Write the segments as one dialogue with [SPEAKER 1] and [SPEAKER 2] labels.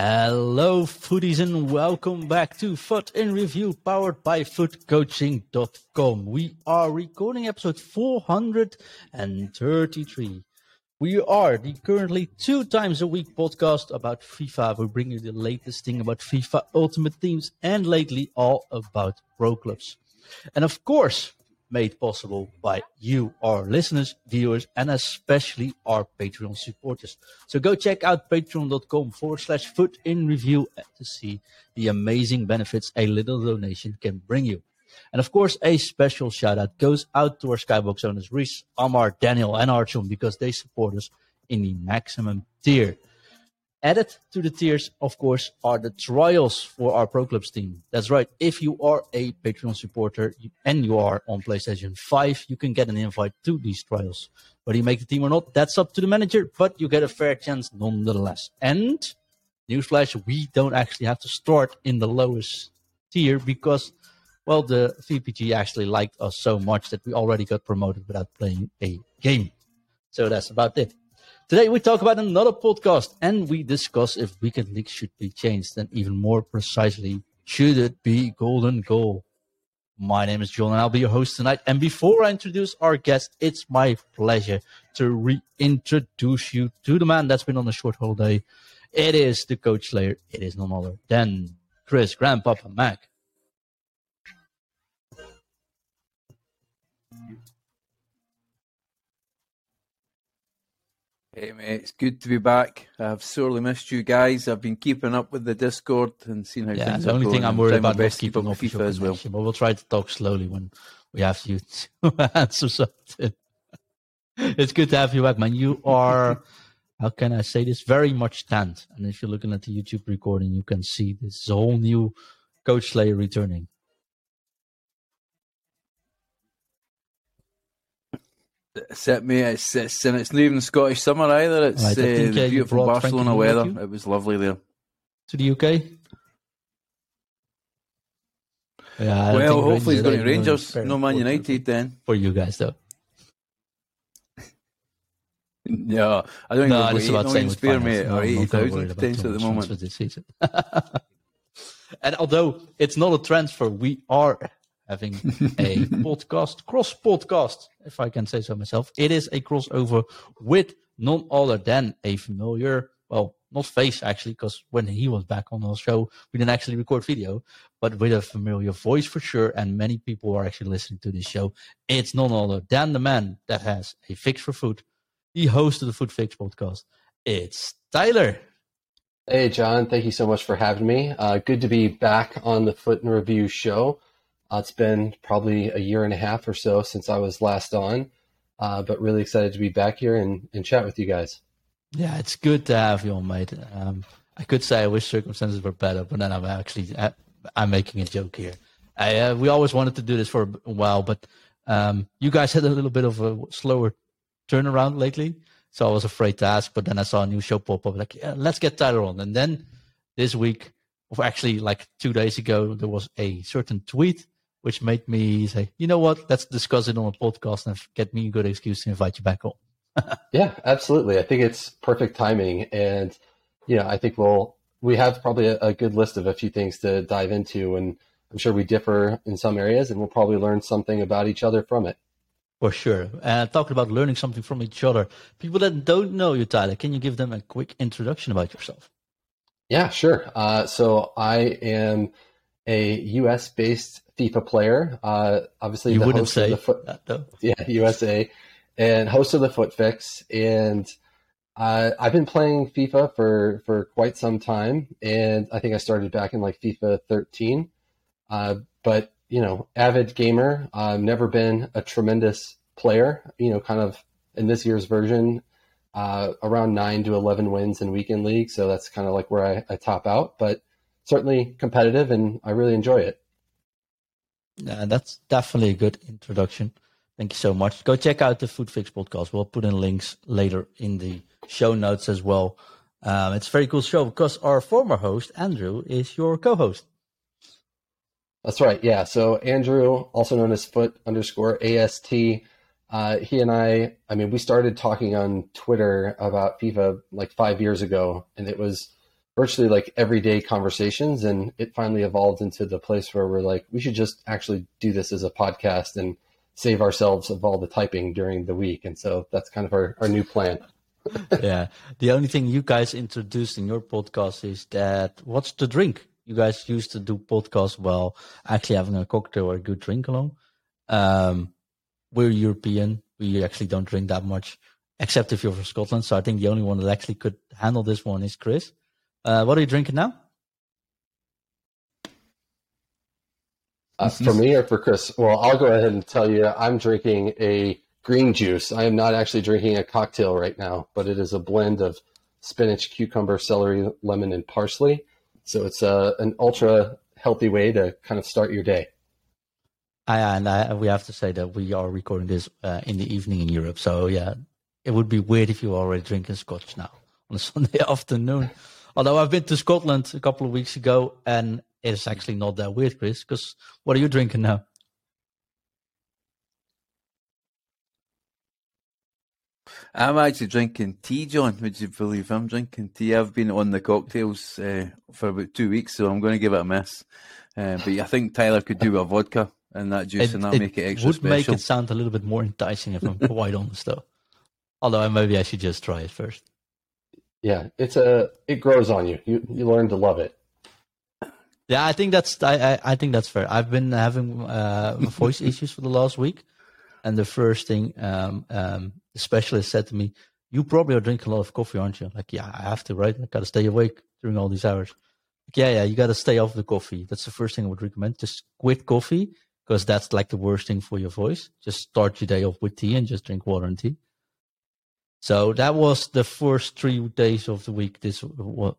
[SPEAKER 1] Hello, foodies, and welcome back to FUT in Review, powered by FUTcoaching.com. We are recording episode 433. We are the currently two times a week podcast about FIFA. We bring you the latest thing about FIFA Ultimate Teams and lately all about pro clubs. And of course, made possible by you, our listeners, viewers, and especially our Patreon supporters. So go check out patreon.com forward slash FUT in review to see the amazing benefits a little donation can bring you. And of course, a special shout out goes out to our Skybox owners, Reese, Amar, Daniel, and Archon, because they support us in the maximum tier. Added to the tiers, of course, are the trials for our Pro Clubs team. That's right. If you are a Patreon supporter and you are on PlayStation 5, you can get an invite to these trials. Whether you make the team or not, that's up to the manager, but you get a fair chance nonetheless. And, newsflash, we don't actually have to start in the lowest tier because, well, the VPG actually liked us so much that we already got promoted without playing a game. So that's about it. Today we talk about another podcast and we discuss if weekend leagues should be changed and even more precisely, should it be golden goal? My name is John and I'll be your host tonight. And before I introduce our guest, it's my pleasure to reintroduce you to the man that's been on a short holiday. It is the coach layer. It is none other than Chris Grandpapa Mac.
[SPEAKER 2] Hey mate, it's good to be back. I've sorely missed you guys. I've been keeping up with the Discord and seeing how things are going.
[SPEAKER 1] Yeah,
[SPEAKER 2] things
[SPEAKER 1] the
[SPEAKER 2] are
[SPEAKER 1] only
[SPEAKER 2] going.
[SPEAKER 1] thing I'm worried about is
[SPEAKER 2] best to keep
[SPEAKER 1] keeping
[SPEAKER 2] up
[SPEAKER 1] up
[SPEAKER 2] with
[SPEAKER 1] with
[SPEAKER 2] FIFA as well.
[SPEAKER 1] but we'll try to talk slowly when we have you to answer something. It's good to have you back, man. You are, how can I say this, very much tanned. And if you're looking at the YouTube recording, you can see this whole new Coach layer returning.
[SPEAKER 2] Except me, it's, it's and it's not even Scottish summer either. It's
[SPEAKER 1] Right,
[SPEAKER 2] uh,
[SPEAKER 1] think, uh,
[SPEAKER 2] the beautiful Barcelona weather. It was lovely there.
[SPEAKER 1] To the UK? Yeah,
[SPEAKER 2] well, hopefully
[SPEAKER 1] Rangers
[SPEAKER 2] he's going to Rangers,
[SPEAKER 1] very
[SPEAKER 2] no Man United then.
[SPEAKER 1] For you guys, though.
[SPEAKER 2] No, I don't
[SPEAKER 1] No,
[SPEAKER 2] think
[SPEAKER 1] it's
[SPEAKER 2] we've
[SPEAKER 1] about
[SPEAKER 2] got 8 million
[SPEAKER 1] with
[SPEAKER 2] spare, mate,
[SPEAKER 1] No,
[SPEAKER 2] or
[SPEAKER 1] not gonna
[SPEAKER 2] 80,000
[SPEAKER 1] about
[SPEAKER 2] potential at the moment.
[SPEAKER 1] transfers this season. and although it's not a transfer, we are having a podcast, cross podcast, if I can say so myself. It is a crossover with none other than a familiar, well, not face actually, because when he was back on our show, we didn't actually record video, but with a familiar voice for sure. And many people are actually listening to this show. It's none other than the man that has a fix for food, the host of the FUT Fix podcast. It's Tyler.
[SPEAKER 3] Hey, John. Thank you so much for having me. Uh, good to be back on the FUT in Review show. Uh, it's been probably a year and a half or so since I was last on, uh, but really excited to be back here and, and chat with you guys.
[SPEAKER 1] Yeah, it's good to have you on, mate. Um, I could say I wish circumstances were better, but then I'm actually I, I'm making a joke here. I, uh, we always wanted to do this for a while, but um, you guys had a little bit of a slower turnaround lately, so I was afraid to ask. But then I saw a new show pop up, like yeah, let's get Tyler on. And then this week, or actually like two days ago, there was a certain tweet which made me say, you know what, let's discuss it on a podcast and get me a good excuse to invite you back on.
[SPEAKER 3] Yeah, absolutely. I think it's perfect timing, and you know, I think we'll we have probably a, a good list of a few things to dive into, and I'm sure we differ in some areas, and we'll probably learn something about each other from it.
[SPEAKER 1] For sure. And talking about learning something from each other, people that don't know you, Tyler, can you give them a quick introduction about yourself?
[SPEAKER 3] Yeah, sure. Uh, so I am a U.S. based FIFA player. Uh, obviously,
[SPEAKER 1] You
[SPEAKER 3] the
[SPEAKER 1] wouldn't
[SPEAKER 3] host of the foot,
[SPEAKER 1] that, though.
[SPEAKER 3] yeah, USA, and host of the FUT Fix. And uh, I've been playing FIFA for for quite some time, and I think I started back in like FIFA 13. Uh, but you know, avid gamer. I've never been a tremendous player. You know, kind of in this year's version, uh, around nine to 11 wins in weekend league. So that's kind of like where I, I top out, but certainly competitive, and I really enjoy it.
[SPEAKER 1] Yeah, that's definitely a good introduction. Thank you so much. Go check out the FUT Fix podcast. We'll put in links later in the show notes as well. Um, it's a very cool show because our former host, Andrew, is your co host.
[SPEAKER 3] That's right. Yeah. So Andrew, also known as Foot underscore AST, uh, he and I, I mean, we started talking on Twitter about FIFA like five years ago, and it was virtually like everyday conversations. And it finally evolved into the place where we're like, we should just actually do this as a podcast and save ourselves of all the typing during the week. And so that's kind of our, our new plan.
[SPEAKER 1] yeah. The only thing you guys introduced in your podcast is that what's the drink? You guys used to do podcasts while actually having a cocktail or a good drink along. Um, we're European. We actually don't drink that much, except if you're from Scotland. So I think the only one that actually could handle this one is Chris. Uh, what are you drinking now?
[SPEAKER 3] Uh, for me or for Chris? Well, I'll go ahead and tell you I'm drinking a green juice. I am not actually drinking a cocktail right now, but it is a blend of spinach, cucumber, celery, lemon, and parsley. So it's a, uh, an ultra healthy way to kind of start your day.
[SPEAKER 1] I, and I, we have to say that we are recording this uh, in the evening in Europe. So yeah, it would be weird if you were already drinking scotch now on a Sunday afternoon. Although I've been to Scotland a couple of weeks ago, and it's actually not that weird, Chris. Because what are you drinking now?
[SPEAKER 2] I'm actually drinking tea, John. Would you believe I'm drinking tea? I've been on the cocktails uh, for about two weeks, so I'm going to give it a miss. Uh, but I think Tyler could do a vodka and that juice, it, and that
[SPEAKER 1] it
[SPEAKER 2] make it extra
[SPEAKER 1] would
[SPEAKER 2] special.
[SPEAKER 1] make it sound a little bit more enticing if I'm quite honest, though. Although maybe I should just try it first.
[SPEAKER 3] Yeah, it's a it grows on you. You you learn to love it.
[SPEAKER 1] Yeah, I think that's I I, I think that's fair. I've been having uh, voice issues for the last week, and the first thing um, um, the specialist said to me, "You probably are drinking a lot of coffee, aren't you?" Like, yeah, I have to, right? I got to stay awake during all these hours. Like, yeah, yeah, you got to stay off the coffee. That's the first thing I would recommend. Just quit coffee because that's like the worst thing for your voice. Just start your day off with tea and just drink water and tea. So that was the first three days of the week. This what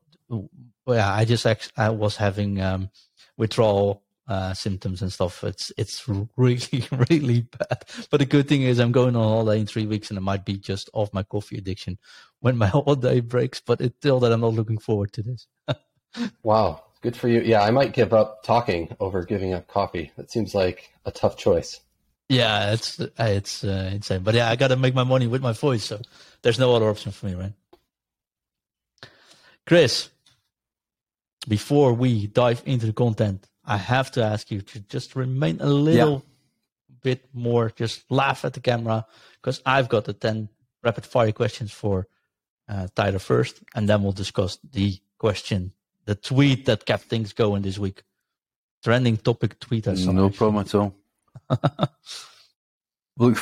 [SPEAKER 1] yeah, I just I was having um, withdrawal uh, symptoms and stuff. It's it's really really bad. But the good thing is I'm going on holiday in three weeks, and I might be just off my coffee addiction when my holiday breaks. But still that I'm not looking forward to this.
[SPEAKER 3] wow, good for you. Yeah, I might give up talking over giving up coffee. That seems like a tough choice.
[SPEAKER 1] Yeah, it's it's uh, insane. But yeah, I got to make my money with my voice, so there's no other option for me, right? Chris, before we dive into the content, I have to ask you to just remain a little yeah. bit more, just laugh at the camera, because I've got the 10 rapid fire questions for uh, Tyler first, and then we'll discuss the question, the tweet that kept things going this week. Trending topic tweet.
[SPEAKER 2] No problem at all. look,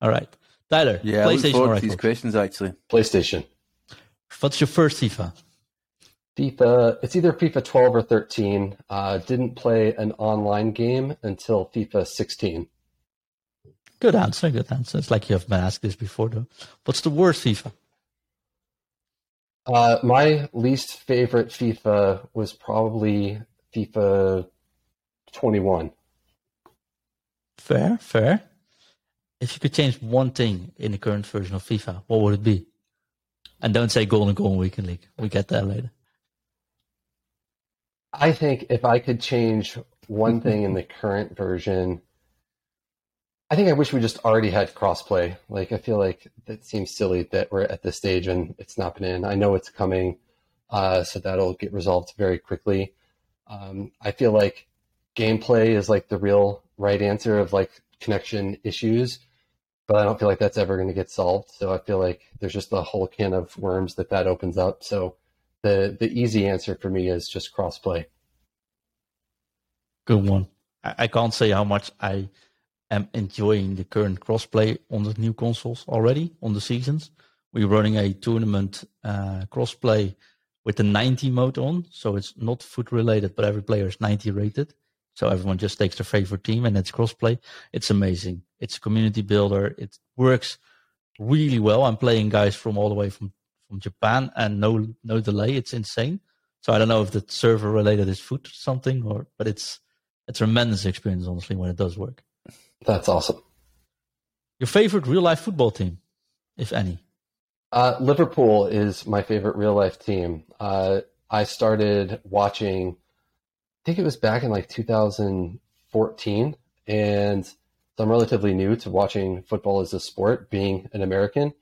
[SPEAKER 1] all right, Tyler.
[SPEAKER 2] Yeah, PlayStation look these questions actually.
[SPEAKER 3] PlayStation.
[SPEAKER 1] What's your first FIFA?
[SPEAKER 3] FIFA, it's either FIFA 12 or 13. Uh, didn't play an online game until FIFA 16.
[SPEAKER 1] Good answer. Good answer. It's like you have been asked this before, though. What's the worst FIFA?
[SPEAKER 3] Uh, my least favorite FIFA was probably FIFA 21.
[SPEAKER 1] Fair, fair. If you could change one thing in the current version of FIFA, what would it be? And don't say Golden Goal Weekend League. We get that later.
[SPEAKER 3] I think if I could change one thing in the current version, I think I wish we just already had crossplay. Like I feel like that seems silly that we're at this stage and it's not been in. I know it's coming, uh, so that'll get resolved very quickly. Um, I feel like gameplay is like the real right answer of like connection issues, but I don't feel like that's ever going to get solved. So I feel like there's just a whole can of worms that that opens up. So the the easy answer for me is just crossplay.
[SPEAKER 1] Good one. I, I can't say how much I am enjoying the current crossplay on the new consoles already on the seasons. We're running a tournament uh, crossplay with the 90 mode on, so it's not FUT related, but every player is 90 rated. So everyone just takes their favorite team and it's crossplay. It's amazing. It's a community builder. It works really well. I'm playing guys from all the way from from Japan and no no delay. It's insane. So I don't know if the server related is FUT something or, but it's a tremendous experience honestly when it does work.
[SPEAKER 3] That's awesome.
[SPEAKER 1] Your favorite real life football team, if any?
[SPEAKER 3] Uh, Liverpool is my favorite real life team. Uh, I started watching, think it was back in like 2014, and so I'm relatively new to watching football as a sport, being an American.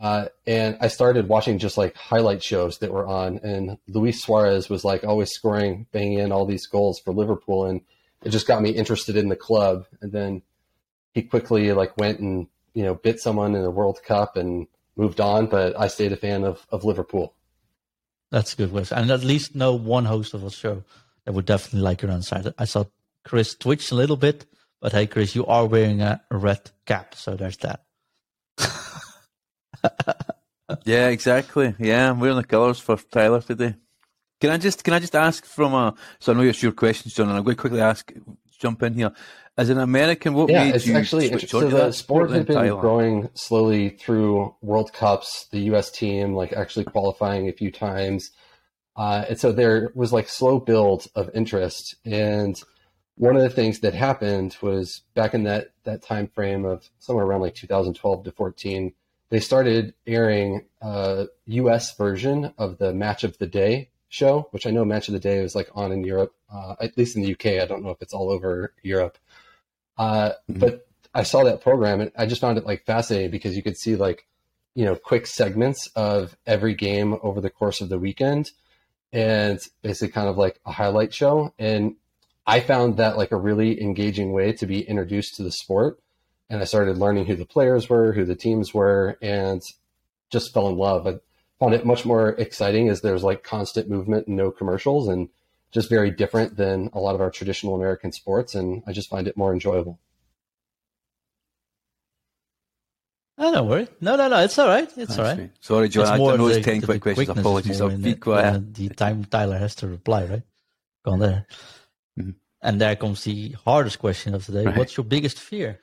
[SPEAKER 3] Uh, and I started watching just like highlight shows that were on, and Luis Suarez was like always scoring, banging in all these goals for Liverpool, and it just got me interested in the club. And then he quickly like went and you know bit someone in the World Cup and moved on, but I stayed a fan of of Liverpool.
[SPEAKER 1] That's a good way. And at least know one host of a show that would definitely like your answer. I saw Chris twitch a little bit, but hey, Chris, you are wearing a red cap, so there's that.
[SPEAKER 2] yeah, exactly. Yeah, I'm wearing the colours for Tyler today. Can I just can I just ask from a so I know it's your questions, John, and I'm going to quickly ask jump in here. As an American, what
[SPEAKER 3] yeah,
[SPEAKER 2] made
[SPEAKER 3] it's
[SPEAKER 2] you
[SPEAKER 3] actually
[SPEAKER 2] switch
[SPEAKER 3] so
[SPEAKER 2] on to
[SPEAKER 3] the
[SPEAKER 2] that
[SPEAKER 3] sport had been
[SPEAKER 2] Tyler?
[SPEAKER 3] growing slowly through World Cups, the U.S. team like actually qualifying a few times, uh, and so there was like slow build of interest. And one of the things that happened was back in that that time frame of somewhere around like 2012 to 14, they started airing a U.S. version of the Match of the Day show, which I know Match of the Day was like on in Europe, uh, at least in the UK. I don't know if it's all over Europe. Uh,
[SPEAKER 2] Mhm.
[SPEAKER 3] But I saw that program and I just found it like fascinating because you could see like, you know, quick segments of every game over the course of the weekend and basically kind of like a highlight show. And I found that like a really engaging way to be introduced to the sport. And I started learning who the players were, who the teams were, and just fell in love. I found it much more exciting as there's like constant movement and no commercials and just very different than a lot of our traditional American sports. And I just find it more enjoyable.
[SPEAKER 1] Oh, don't worry. No, no, no. It's all right. It's
[SPEAKER 2] That's
[SPEAKER 1] all right.
[SPEAKER 2] sweet. Sorry, John.
[SPEAKER 1] It's
[SPEAKER 2] I
[SPEAKER 1] more
[SPEAKER 2] know
[SPEAKER 1] the-
[SPEAKER 2] it's ten
[SPEAKER 1] the
[SPEAKER 2] quick questions. Apologies. I'll
[SPEAKER 1] in
[SPEAKER 2] be
[SPEAKER 1] the-
[SPEAKER 2] quiet.
[SPEAKER 1] the time Tyler has to reply, right? Go on there.
[SPEAKER 2] Mhm.
[SPEAKER 1] And there comes the hardest question of the day.
[SPEAKER 2] Right.
[SPEAKER 1] What's your biggest fear?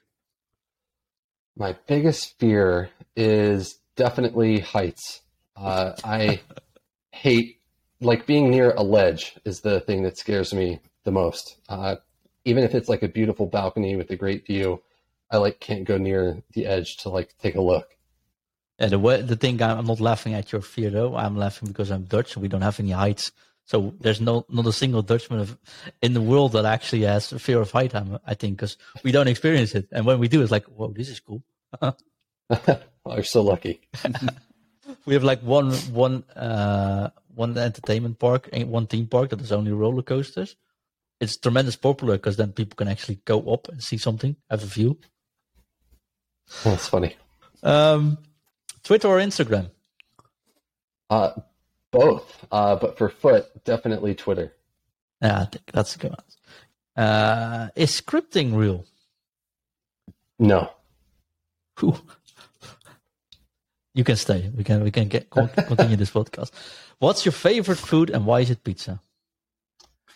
[SPEAKER 3] My biggest fear is definitely heights. Uh, I hate like being near a ledge is the thing that scares me the most. Uh, even if it's like a beautiful balcony with a great view, I like can't go near the edge to like take a look.
[SPEAKER 1] And the way, the thing I'm not laughing at your fear though. I'm laughing because I'm Dutch and we don't have any heights. So there's no not a single Dutchman of, in the world that actually has a fear of height. I'm, I think because we don't experience it, and when we do, it's like, whoa, this is cool.
[SPEAKER 3] oh, you're so lucky.
[SPEAKER 1] We have like one one uh, one entertainment park and one theme park that is only roller coasters. It's tremendous popular because then people can actually go up and see something, have a view.
[SPEAKER 3] That's funny.
[SPEAKER 1] Um, Twitter or Instagram?
[SPEAKER 3] Uh, both, uh, but for FUT, definitely Twitter.
[SPEAKER 1] Yeah, I think that's a good one. Uh, is scripting real?
[SPEAKER 3] No.
[SPEAKER 1] Whew. You can stay. We can we can get continue this podcast. What's your favorite food and why is it pizza?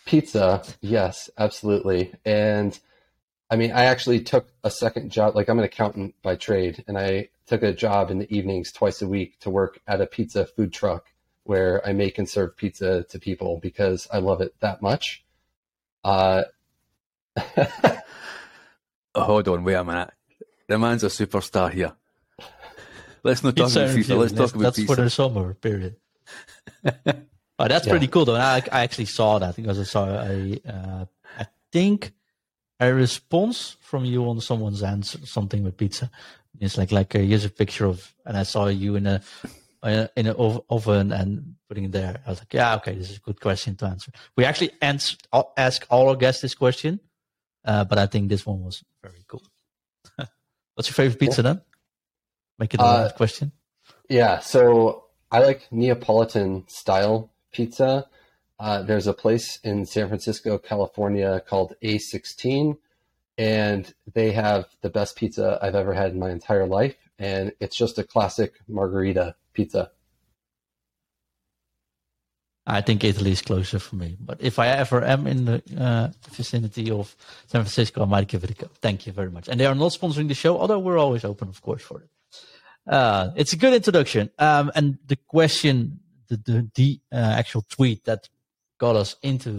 [SPEAKER 3] Pizza, yes, absolutely. And I mean, I actually took a second job. Like, I'm an accountant by trade, and I took a job in the evenings twice a week to work at a pizza food truck where I make and serve pizza to people because I love it that much. Uh,
[SPEAKER 2] Oh, hold on, wait a minute. The man's a superstar here. Let's not talk
[SPEAKER 1] Pizza
[SPEAKER 2] about
[SPEAKER 1] and
[SPEAKER 2] FIFA.
[SPEAKER 1] view.
[SPEAKER 2] Let's
[SPEAKER 1] That's,
[SPEAKER 2] talk about
[SPEAKER 1] that's
[SPEAKER 2] pizza.
[SPEAKER 1] for the summer period. oh, that's
[SPEAKER 3] Yeah.
[SPEAKER 1] pretty cool though. I, I actually saw that because I saw a, uh, I think a response from you on someone's answer, something with pizza. It's like like uh, here's a picture of, and I saw you in a uh, in an oven and putting it there. I was like, yeah, okay, this is a good question to answer. We actually answer, ask all our guests this question, uh, but I think this one was very cool. What's your favorite pizza then? Make it a
[SPEAKER 3] Uh,
[SPEAKER 1] question.
[SPEAKER 3] Yeah, so I like Neapolitan style pizza. Uh, there's a place in San Francisco, California called A16, and they have the best pizza I've ever had in my entire life. And it's just a classic margarita pizza.
[SPEAKER 1] I think Italy is closer for me. But if I ever am in the uh, vicinity of San Francisco, I might give it a go. Thank you very much. And they are not sponsoring the show, although we're always open, of course, for it. Uh, it's a good introduction. Um, and the question, the the, the uh, actual tweet that got us into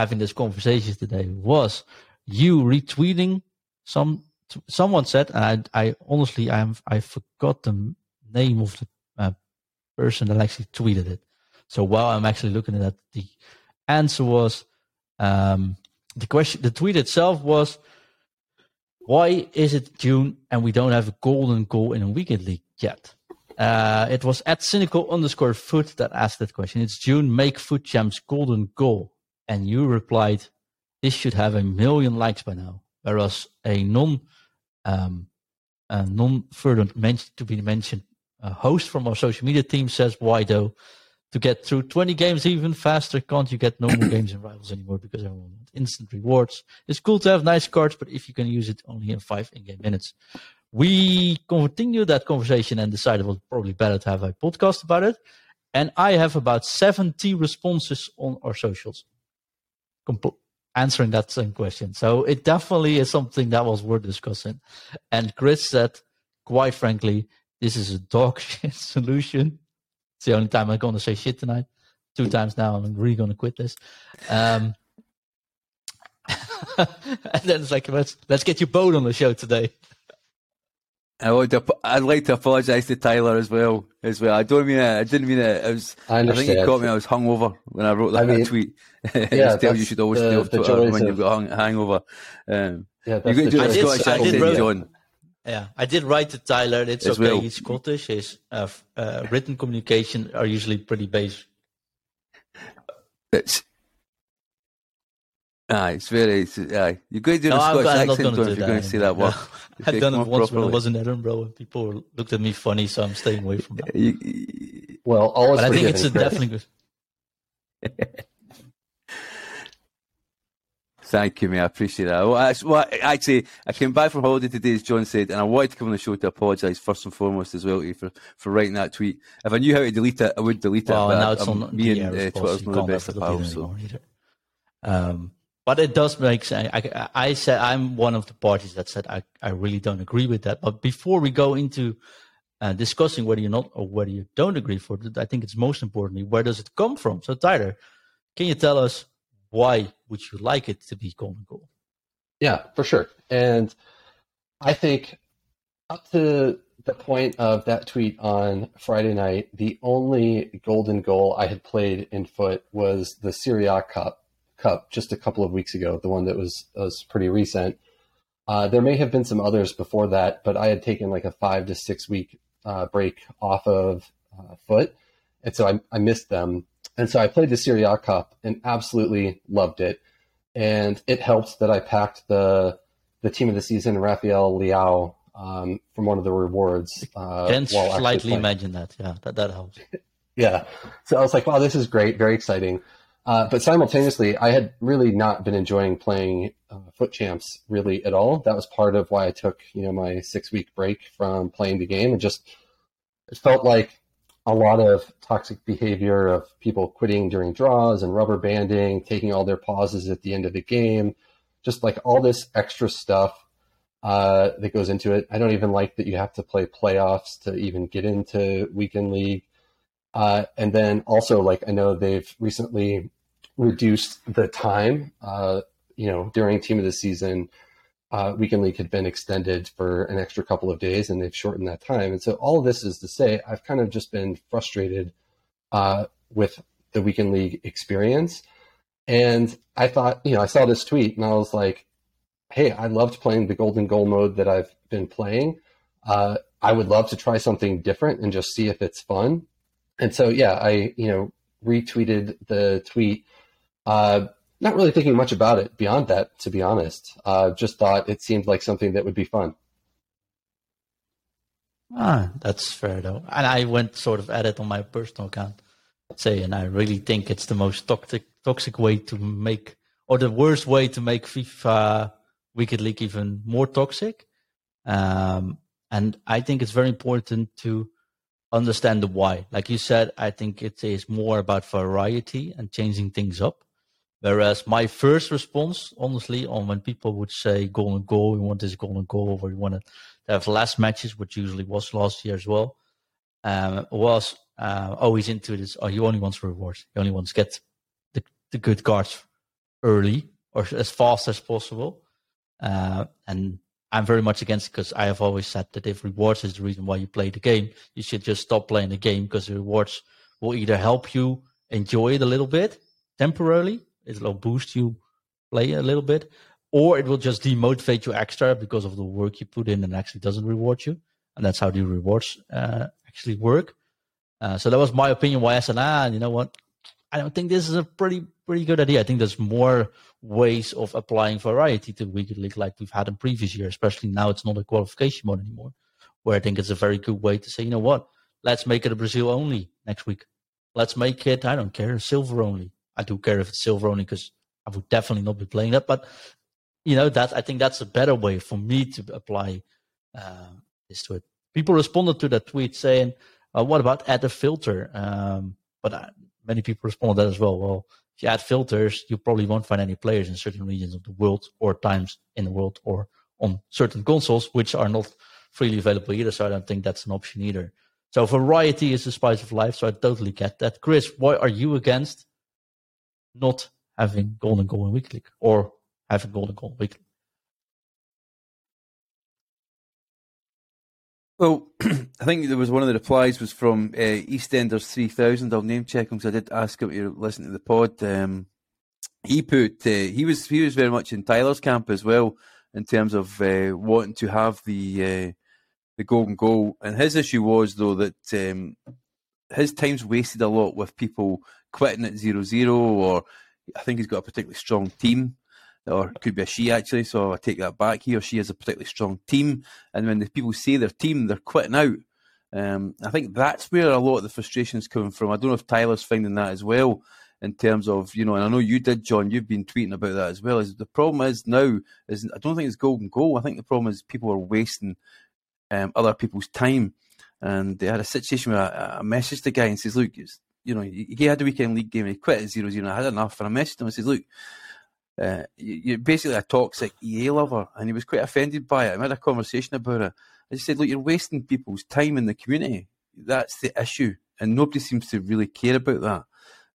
[SPEAKER 1] having this conversation today was you retweeting some. Someone said, and I, I honestly, I'm, I forgot the name of the uh, person that actually tweeted it. So while I'm actually looking at that, the answer was um, the question. The tweet itself was, "Why is it June and we don't have a golden goal in a weekend league yet?" Uh, it was at cynical underscore foot that asked that question. It's June, make FUT champs golden goal. And you replied, this should have a million likes by now. Whereas a non, um, a non further mentioned to be mentioned uh, host from our social media team says, why though? To get through 20 games even faster, can't you get normal games in rivals anymore because everyone wants instant rewards? It's cool to have nice cards, but if you can use it only in five in-game minutes. We continued that conversation and decided it was probably better to have a podcast about it. And I have about 70 responses on our socials comp- answering that same question. So it definitely is something that was worth discussing. And Chris said, quite frankly, this is a dog shit solution. It's the only time I'm going to say shit tonight. Two times now, I'm really going to quit this. Um, and then it's like, let's let's get you both on the show today.
[SPEAKER 2] I would. I'd like to apologise to Tyler as well. As well, I don't mean it. I didn't mean it. I was. I, I think he caught me. I was hungover when I wrote that I mean, tweet. Yeah, tell you should always the, stay off Twitter when of, you've got a hung, hangover. Um, yeah, you're going to do a Scottish accent, John.
[SPEAKER 1] Yeah, I did write to Tyler. It's as okay. Well. He's Scottish. His uh, uh, written communication are usually pretty basic.
[SPEAKER 2] It's Ah, it's really, It's, uh, you're going to do no, a Scottish I'm, accent, I'm not if you're going to say that word.
[SPEAKER 1] I've done it once properly. when I was in Edinburgh, and people looked at me funny, so I'm staying away from that. You,
[SPEAKER 3] you, well, always.
[SPEAKER 1] But I think it's a definitely
[SPEAKER 2] good. Thank you, mate. I appreciate that. Well, I, well, actually, I came back from holiday today, as John said, and I wanted to come on the show to apologise first and foremost as well to you for, for writing that tweet. If I knew how to delete it, I would delete
[SPEAKER 1] well,
[SPEAKER 2] it.
[SPEAKER 1] Well, now it's on me and uh, Twitter's not the best of pals. So. Um, but it does make sense. I, I, said I'm one of the parties that said I, I really don't agree with that. But before we go into uh, discussing whether you're not or whether you don't agree for it, I think it's most importantly where does it come from. So Tyler, can you tell us why would you like it to be golden goal?
[SPEAKER 3] Yeah, for sure. And I think up to the point of that tweet on Friday night, the only golden goal I had played in FUT was the Serie A Cup Cup just a couple of weeks ago, the one that was was pretty recent. Uh, there may have been some others before that, but I had taken like a five to six week uh, break off of uh, FUT, and so I, I, missed them. And so I played the Serie A Cup and absolutely loved it. And it helped that I packed the the team of the season, Rafael Leao, um, from one of the rewards.
[SPEAKER 1] Uh, Can slightly imagine that. Yeah, that that helps.
[SPEAKER 3] yeah. So I was like, wow, this is great, very exciting. Uh, but simultaneously, I had really not been enjoying playing uh, FUT champs really at all. That was part of why I took you know my six week break from playing the game, and just it felt like a lot of toxic behavior of people quitting during draws and rubber banding, taking all their pauses at the end of the game, just like all this extra stuff uh, that goes into it. I don't even like that you have to play playoffs to even get into weekend league. Uh, and then also, like I know they've recently reduced the time. Uh, you know, during team of the season, uh, weekend league had been extended for an extra couple of days, and they've shortened that time. And so, all of this is to say, I've kind of just been frustrated uh, with the weekend league experience. And I thought, you know, I saw this tweet, and I was like, "Hey, I loved playing the golden goal mode that I've been playing. Uh, I would love to try something different and just see if it's fun." And so yeah, I you know retweeted the tweet. Uh, not really thinking much about it beyond that, to be honest. Uh, just thought it seemed like something that would be fun.
[SPEAKER 1] Ah, that's fair though. And I went sort of at it on my personal account, say, and I really think it's the most toxic toxic way to make, or the worst way to make FIFA Weekend League even more toxic. Um, and I think it's very important to understand the why. Like you said, I think it is more about variety and changing things up. Whereas my first response, honestly, on when people would say golden goal, we want this golden goal, or we want to have less matches, which usually was last year as well, um, was uh, always into this. Oh, you only wants rewards. You only wants get the, the good cards early or as fast as possible. Uh, and I'm very much against because I have always said that if rewards is the reason why you play the game, you should just stop playing the game because the rewards will either help you enjoy it a little bit temporarily, it'll boost you play a little bit, or it will just demotivate you extra because of the work you put in and actually doesn't reward you. And that's how the rewards uh, actually work. Uh, so that was my opinion. Why I said, ah, you know what? I don't think this is a pretty pretty good idea. I think there's more ways of applying variety to weekly league like we've had in previous years. Especially now, it's not a qualification mode anymore. Where I think it's a very good way to say, you know what? Let's make it a Brazil only next week. Let's make it. I don't care silver only. I do care if it's silver only because I would definitely not be playing that. But you know that I think that's a better way for me to apply uh, this to it. People responded to that tweet saying, uh, "What about add a filter?" Um, but uh, many people responded that as well. Well, if you add filters, you probably won't find any players in certain regions of the world or times in the world or on certain consoles, which are not freely available either. So I don't think that's an option either. So variety is the spice of life. So I totally get that. Chris, why are you against not having golden goal in weekly or having golden goal weekly?
[SPEAKER 2] Well, I think there was one of the replies was from uh, EastEnders three thousand. I'll name check him because I did ask him to listen to the pod. Um, he put uh, he was he was very much in Tyler's camp as well in terms of uh, wanting to have the uh, the golden goal. And his issue was though that um, his time's wasted a lot with people quitting at zero zero, or I think he's got a particularly strong team, or could be a she actually. So I take that back. He or she has a particularly strong team, and when the people say their team, they're quitting out. Um, I think that's where a lot of the frustration is coming from. I don't know if Tyler's finding that as well in terms of you know, and I know you did, John. You've been tweeting about that as well. Is the problem is now is I don't think it's golden goal. I think the problem is people are wasting um, other people's time. And they had a situation where I, I messaged the guy and says, "Look, you know, he had a weekend league game and he quit at zero zero. I had enough, and I messaged him and says, "Look, uh, you're basically a toxic EA lover," and he was quite offended by it. I had a conversation about it. I said, "Look, you're wasting people's time in the community. That's the issue, and nobody seems to really care about that,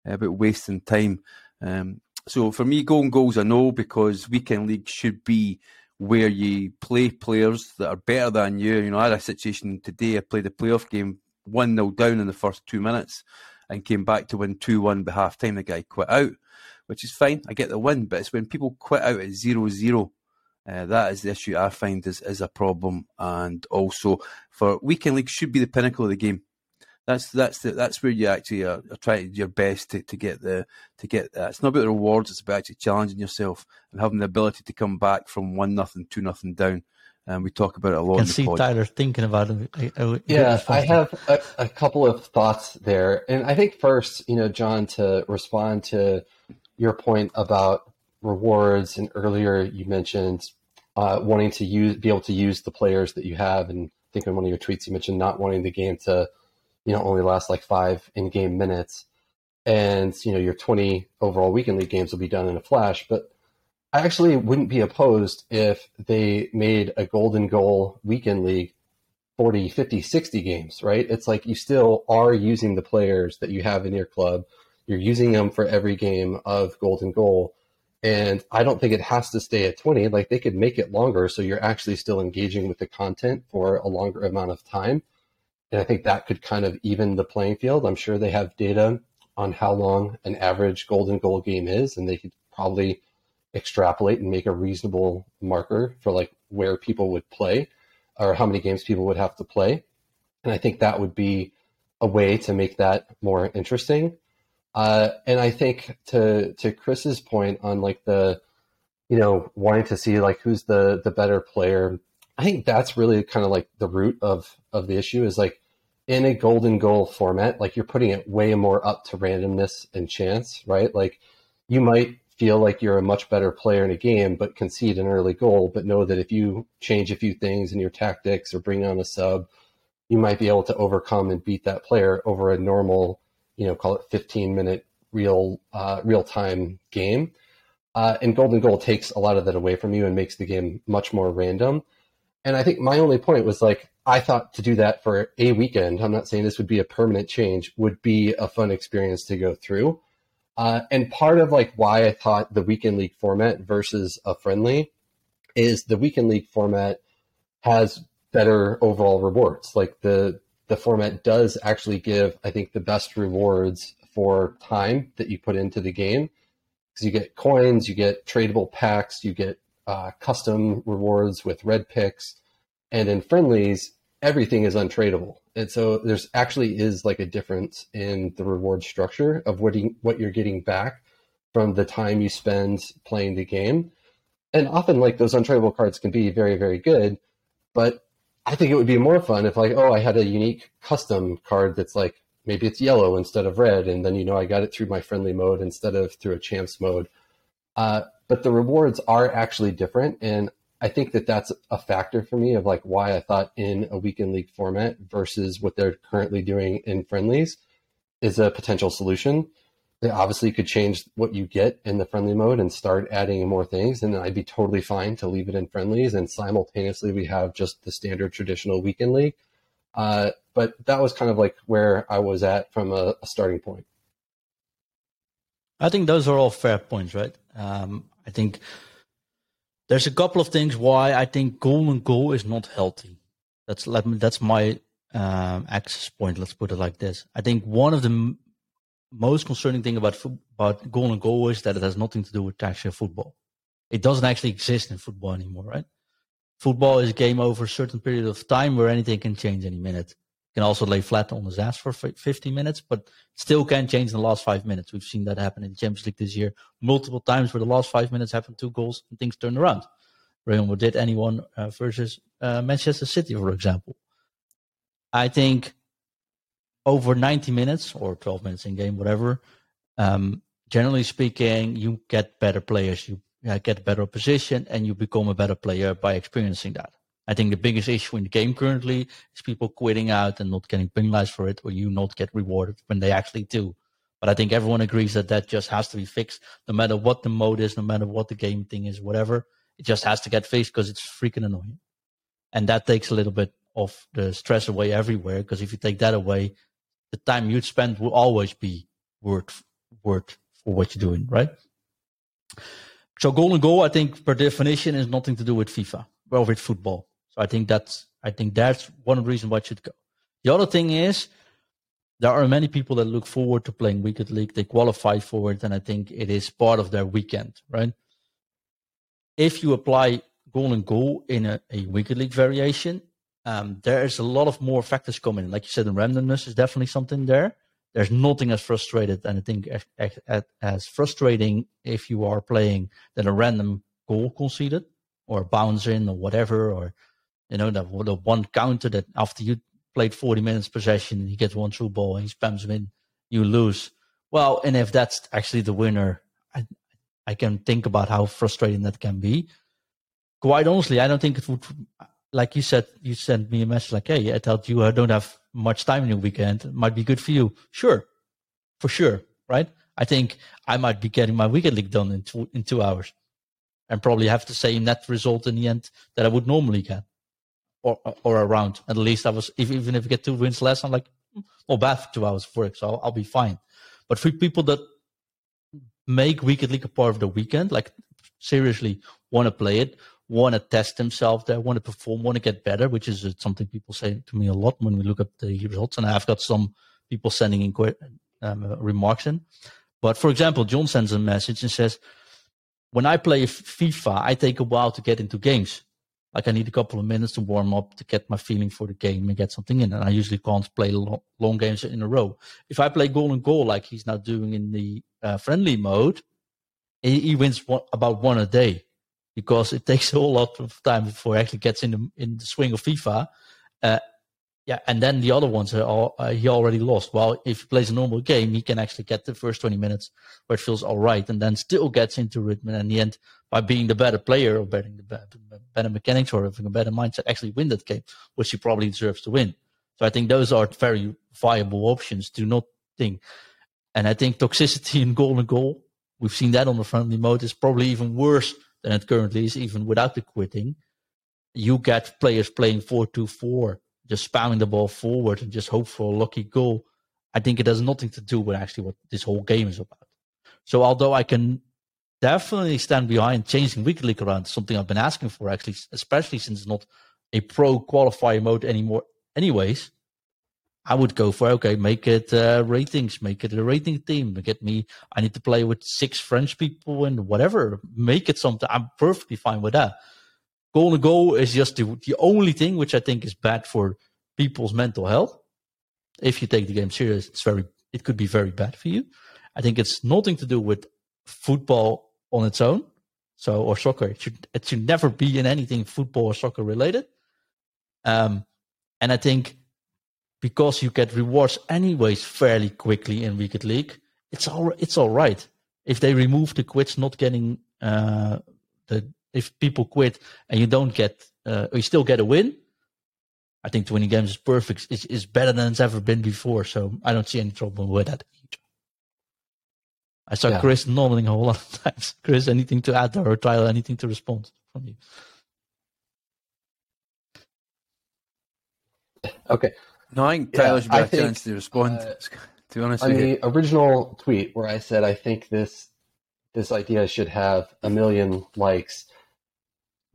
[SPEAKER 2] uh, about wasting time." Um, so for me, golden goals, I know because weekend league should be where you play players that are better than you. You know, I had a situation today. I played a playoff game, one 0 down in the first two minutes, and came back to win two one by half time. The guy quit out, which is fine. I get the win, but it's when people quit out at 0-0 uh, that is the issue I find is, is a problem, and also for weekend league should be the pinnacle of the game that's that's the, that's where you actually are, are trying your best to, to get the to get that. It's not about the rewards; it's about actually challenging yourself and having the ability to come back from one nothing, two nothing down. And we talk about it a lot.
[SPEAKER 1] I can see pod. Tyler thinking about it.
[SPEAKER 3] yeah, I have a, a, couple of thoughts there, and I think first, you know, John, to respond to your point about rewards, and earlier you mentioned uh, wanting to use be able to use the players that you have, and I think in one of your tweets you mentioned not wanting the game to you know only last like five in-game minutes. And you know your 20 overall weekend league games will be done in a flash. But i actually wouldn't be opposed if they made a golden goal weekend league 40 50 60 games right? It's like you still are using the players that you have in your club you're using them for every game of golden goal and i don't think it has to stay at 20 like they could make it longer so you're actually still engaging with the content for a longer amount of time and I think that could kind of even the playing field. I'm sure they have data on how long an average golden goal game is, and they could probably extrapolate and make a reasonable marker for like where people would play or how many games people would have to play. And I think that would be a way to make that more interesting. Uh, and I think to to Chris's point on like the, you know, wanting to see like who's the the better player I think that's really kind of like the root of of the issue is like in a golden goal format, like you're putting it way more up to randomness and chance, right? Like you might feel like you're a much better player in a game, but concede an early goal, but know that if you change a few things in your tactics or bring on a sub, you might be able to overcome and beat that player over a normal, you know, call it 15 minute real uh, real time game. Uh, and golden goal takes a lot of that away from you and makes the game much more random. And I think my only point was like, I thought to do that for a weekend, I'm not saying this would be a permanent change, would be a fun experience to go through. Uh, and part of like why I thought the weekend league format versus a friendly is the weekend league format has better overall rewards. Like the the format does actually give, I think, the best rewards for time that you put into the game because you get coins, you get tradable packs, you get uh, custom rewards with red picks. And in friendlies, everything is untradeable. And so there's actually is like a difference in the reward structure of what you, what you're getting back from the time you spend playing the game. And often like those untradeable cards can be very, very good, but I think it would be more fun if like, oh, I had a unique custom card that's like maybe it's yellow instead of red, and then you know I got it through my friendly mode instead of through a champs mode. Uh, but the rewards are actually different, and I think that that's a factor for me of like why I thought in a weekend league format versus what they're currently doing in friendlies is a potential solution. They obviously could change what you get in the friendly mode and start adding more things, and I'd be totally fine to leave it in friendlies. And simultaneously, we have just the standard traditional weekend league. Uh, but that was kind of like where I was at from a, a starting point.
[SPEAKER 1] I think those are all fair points, right? Um, I think there's a couple of things why I think golden goal is not healthy. That's let me, that's my um, access point. Let's put it like this. I think one of the most concerning thing about about and goal is that it has nothing to do with actual football. It doesn't actually exist in football anymore, right? Football is a game over a certain period of time where anything can change any minute. You Can also lay flat on his ass for 50 minutes, but still can change in the last five minutes. We've seen that happen in the Champions League this year multiple times where the last five minutes happened two goals and things turned around. Real Madrid anyone uh, versus uh, Manchester City, for example. I think over 90 minutes or 12 minutes in game, whatever, um, generally speaking, you get better players, you uh, get better position, and you become a better player by experiencing that. I think the biggest issue in the game currently is people quitting out and not getting penalized for it, or you not get rewarded when they actually do. But I think everyone agrees that that just has to be fixed, no matter what the mode is, no matter what the game thing is, whatever. It just has to get fixed because it's freaking annoying, and that takes a little bit of the stress away everywhere. Because if you take that away, the time you'd spend will always be worth worth for what you're doing, right? So golden goal, I think, per definition, is nothing to do with FIFA or with football. So I think that's I think that's one reason why it should go. The other thing is there are many people that look forward to playing Weekend League. They qualify for it, and I think it is part of their weekend, right? If you apply golden goal in a, a Weekend League variation, um, there is a lot of more factors coming in. Like you said, the randomness is definitely something there. There's nothing as frustrated, and I think as, as, frustrating if you are playing than a random goal conceded or a bounce in or whatever, or you know, the, the one counter that after you played 40 minutes possession, he gets one through ball and he spams him in, you lose. Well, and if that's actually the winner, I, I can think about how frustrating that can be. Quite honestly, I don't think it would, like you said, you sent me a message like, hey, I told you I don't have much time in the weekend. It might be good for you. Sure, for sure, right? I think I might be getting my weekend league done in two, in two hours and probably have the same net result in the end that I would normally get or or around. At least I was if, even if I get two wins less, I'm like, oh, bad for two hours of work, so I'll, I'll be fine. But for people that make weekend league a part of the weekend, like seriously want to play it, want to test themselves there, want to perform, want to get better, which is something people say to me a lot when we look at the results. And I've got some people sending in um, uh, remarks in. But for example, John sends a message and says, when I play FIFA, I take a while to get into games. Like I need a couple of minutes to warm up to get my feeling for the game and get something in. And I usually can't play long, long games in a row. If I play golden goal like he's now doing in the uh, friendly mode, he, he wins one, about one a day because it takes a whole lot of time before he actually gets in the, in the swing of FIFA. Uh, yeah, and then the other ones are all, uh, he already lost. Well, if he plays a normal game, he can actually get the first 20 minutes where it feels all right and then still gets into rhythm. And in the end, by being the better player or the better, better mechanics or having a better mindset, actually win that game, which he probably deserves to win. So I think those are very viable options. Do not think. And I think toxicity in golden goal, we've seen that on the friendly mode, is probably even worse than it currently is, even without the quitting. You get players playing 4 2 4 just spamming the ball forward and just hope for a lucky goal. I think it has nothing to do with actually what this whole game is about. So although I can definitely stand behind changing weekly league around, something I've been asking for actually, especially since it's not a pro qualifier mode anymore. Anyways, I would go for okay, make it uh, ratings, make it a rating team, get me. I need to play with six French people and whatever. Make it something. I'm perfectly fine with that goal to goal is just the, the only thing which I think is bad for people's mental health. if you take the game serious, it's very it could be very bad for you. I think it's nothing to do with football on its own, so or soccer. It should it should never be in anything football or soccer related. Um, and I think because you get rewards anyways fairly quickly in Weekend League, it's all it's all right. If they remove the quits, not getting uh, the if people quit and you don't get uh, you still get a win, I think 20 games is perfect. It's, it's better than it's ever been before. So I don't see any trouble with that. I saw yeah. Chris nodding a whole lot of times. Chris, anything to add or Tyler, anything to respond from you?
[SPEAKER 3] Okay.
[SPEAKER 2] No, I think Tyler yeah, should have a chance to respond. Uh, to be honest,
[SPEAKER 3] on the original tweet where I said I think this this idea should have a million likes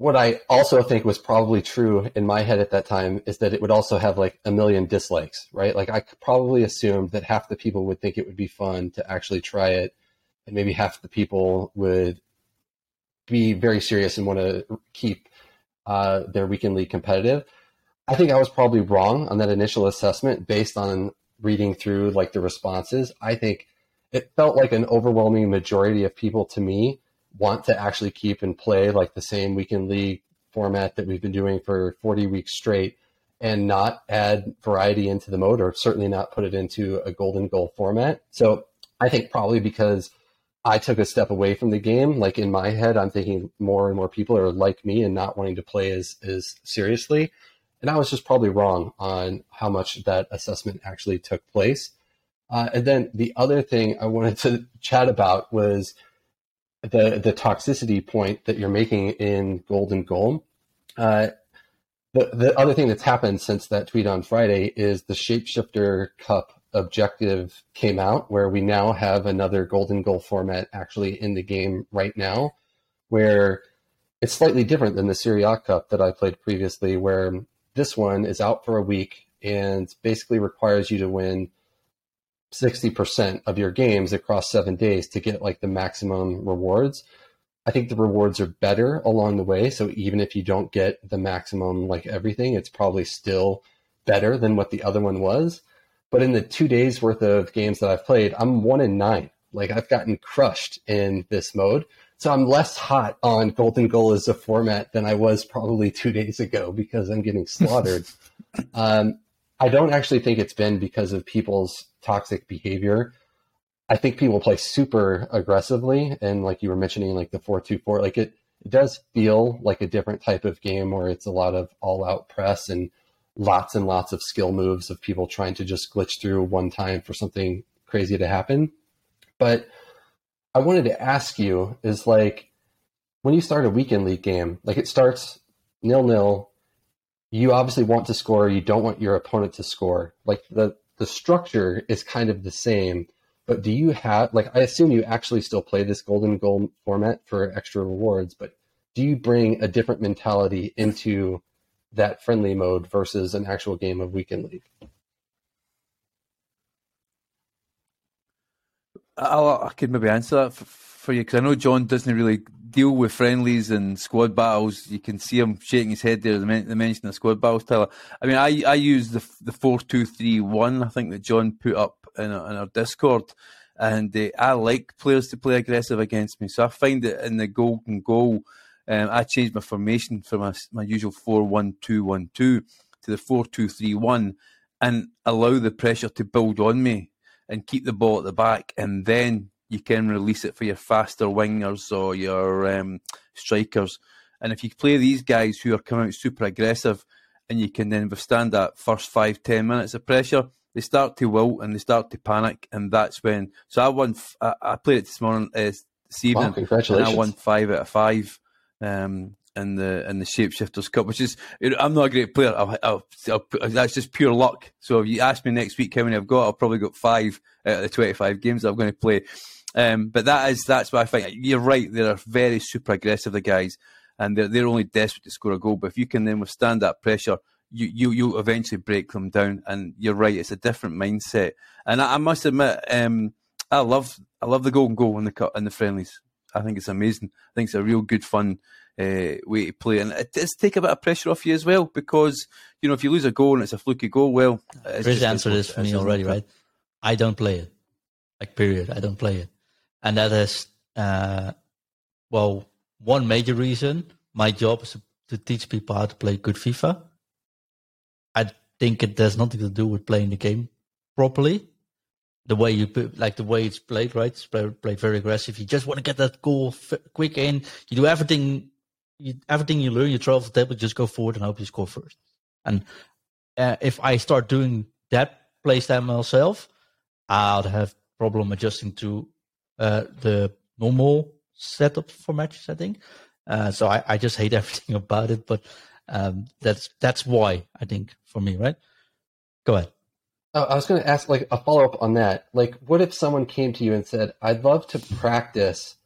[SPEAKER 3] what I also think was probably true in my head at that time is that it would also have like a million dislikes, right? Like I probably assumed that half the people would think it would be fun to actually try it, and maybe half the people would be very serious and want to keep uh, their weekend league competitive. I think I was probably wrong on that initial assessment based on reading through like the responses. I think it felt like an overwhelming majority of people to me want to actually keep and play like the same weekend league format that we've been doing for 40 weeks straight and not add variety into the mode or certainly not put it into a golden goal format. So I think probably because I took a step away from the game, like in my head, I'm thinking more and more people are like me and not wanting to play as, as seriously. And I was just probably wrong on how much that assessment actually took place. Uh, and then the other thing I wanted to chat about was the the toxicity point that you're making in Golden Goal. Uh, the the other thing that's happened since that tweet on Friday is the Shapeshifter Cup objective came out, where we now have another Golden Goal format actually in the game right now, where it's slightly different than the Serie A Cup that I played previously, where this one is out for a week and basically requires you to win 60% of your games across seven days to get like the maximum rewards. I think the rewards are better along the way. So even if you don't get the maximum, like everything, it's probably still better than what the other one was. But in the two days worth of games that I've played, I'm one in nine. Like I've gotten crushed in this mode. So I'm less hot on Golden Goal as a format than I was probably two days ago because I'm getting slaughtered. um, I don't actually think it's been because of people's toxic behavior. I think people play super aggressively, and like you were mentioning, like the four two four, like it, it does feel like a different type of game where it's a lot of all out press and lots and lots of skill moves of people trying to just glitch through one time for something crazy to happen. But I wanted to ask you is like when you start a weekend league game, like it starts nil nil, you obviously want to score. You don't want your opponent to score. Like the the structure is kind of the same, but do you have like I assume you actually still play this golden goal format for extra rewards, but do you bring a different mentality into that friendly mode versus an actual game of weekend league?
[SPEAKER 2] I I could maybe answer that for, for you because I know John doesn't really deal with friendlies and squad battles. You can see him shaking his head there. The, mention of squad battles, Tyler. I mean, I I use the the four two three one. I think that John put up in, a, in our Discord, and uh, I like players to play aggressive against me. So I find that in the golden goal, um, I changed my formation from my my usual four one two one two to the four two three one, and allow the pressure to build on me and keep the ball at the back, and then you can release it for your faster wingers or your um, strikers. And if you play these guys who are coming out super aggressive, and you can then withstand that first five ten minutes of pressure, they start to wilt and they start to panic, and that's when. So I won. I, I played it this morning, uh, this evening, wow,
[SPEAKER 3] congratulations!
[SPEAKER 2] And I won five out of five. Um, in the in the Shapeshifters Cup, which is I'm not a great player. I'll, I'll, I'll, that's just pure luck. So if you ask me next week how many I've got, I've probably got five out of the 25 games I'm going to play. Um, but that is that's what I think. You're right. They're very super aggressive, the guys, and they're they're only desperate to score a goal. But if you can then withstand that pressure, you you you eventually break them down. And you're right. It's a different mindset. And I, I must admit, um, I love I love the golden goal in the cut in the friendlies. I think it's amazing. I think it's a real good fun uh, way to play, and it does take a bit of pressure off you as well because you know if you lose a goal and it's a fluky goal, well,
[SPEAKER 1] Chris answered this for me already, right? I don't play it. Like period, I don't play it, and that is uh, well one major reason. My job is to teach people how to play good FIFA. I think it has nothing to do with playing the game properly the way you put, like the way it's played, right? It's played, played very aggressive. You just want to get that goal f- quick in. You do everything, you, everything you learn. You throw off the table, just go forward and hope you score first. And uh, if I start doing that play style myself, I'll have problem adjusting to uh, the normal setup for matches. I think. Uh, so I, I just hate everything about it. But um, that's that's why I think for me, right? Go ahead.
[SPEAKER 3] Oh, I was going to ask like a follow up on that. Like, what if someone came to you and said, "I'd love to practice,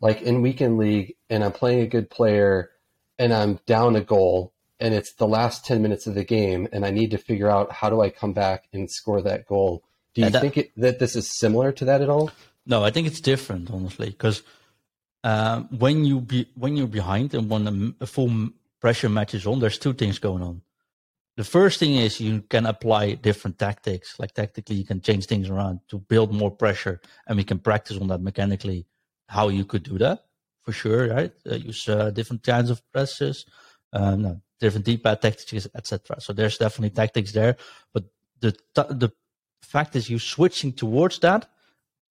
[SPEAKER 3] like in weekend league, and I'm playing a good player, and I'm down a goal, and it's the last ten minutes of the game, and I need to figure out how do I come back and score that goal." Do you that, think it, that this is similar to that at all?
[SPEAKER 1] No, I think it's different, honestly, because uh, when you be when you're behind and when a, a full pressure match is on, there's two things going on the first thing is you can apply different tactics. Like tactically, you can change things around to build more pressure, and we can practice on that mechanically. How you could do that for sure, right? Uh, use uh, different kinds of presses, uh, no, different D-pad tactics, etc. So there's definitely tactics there, but the the fact is you switching towards that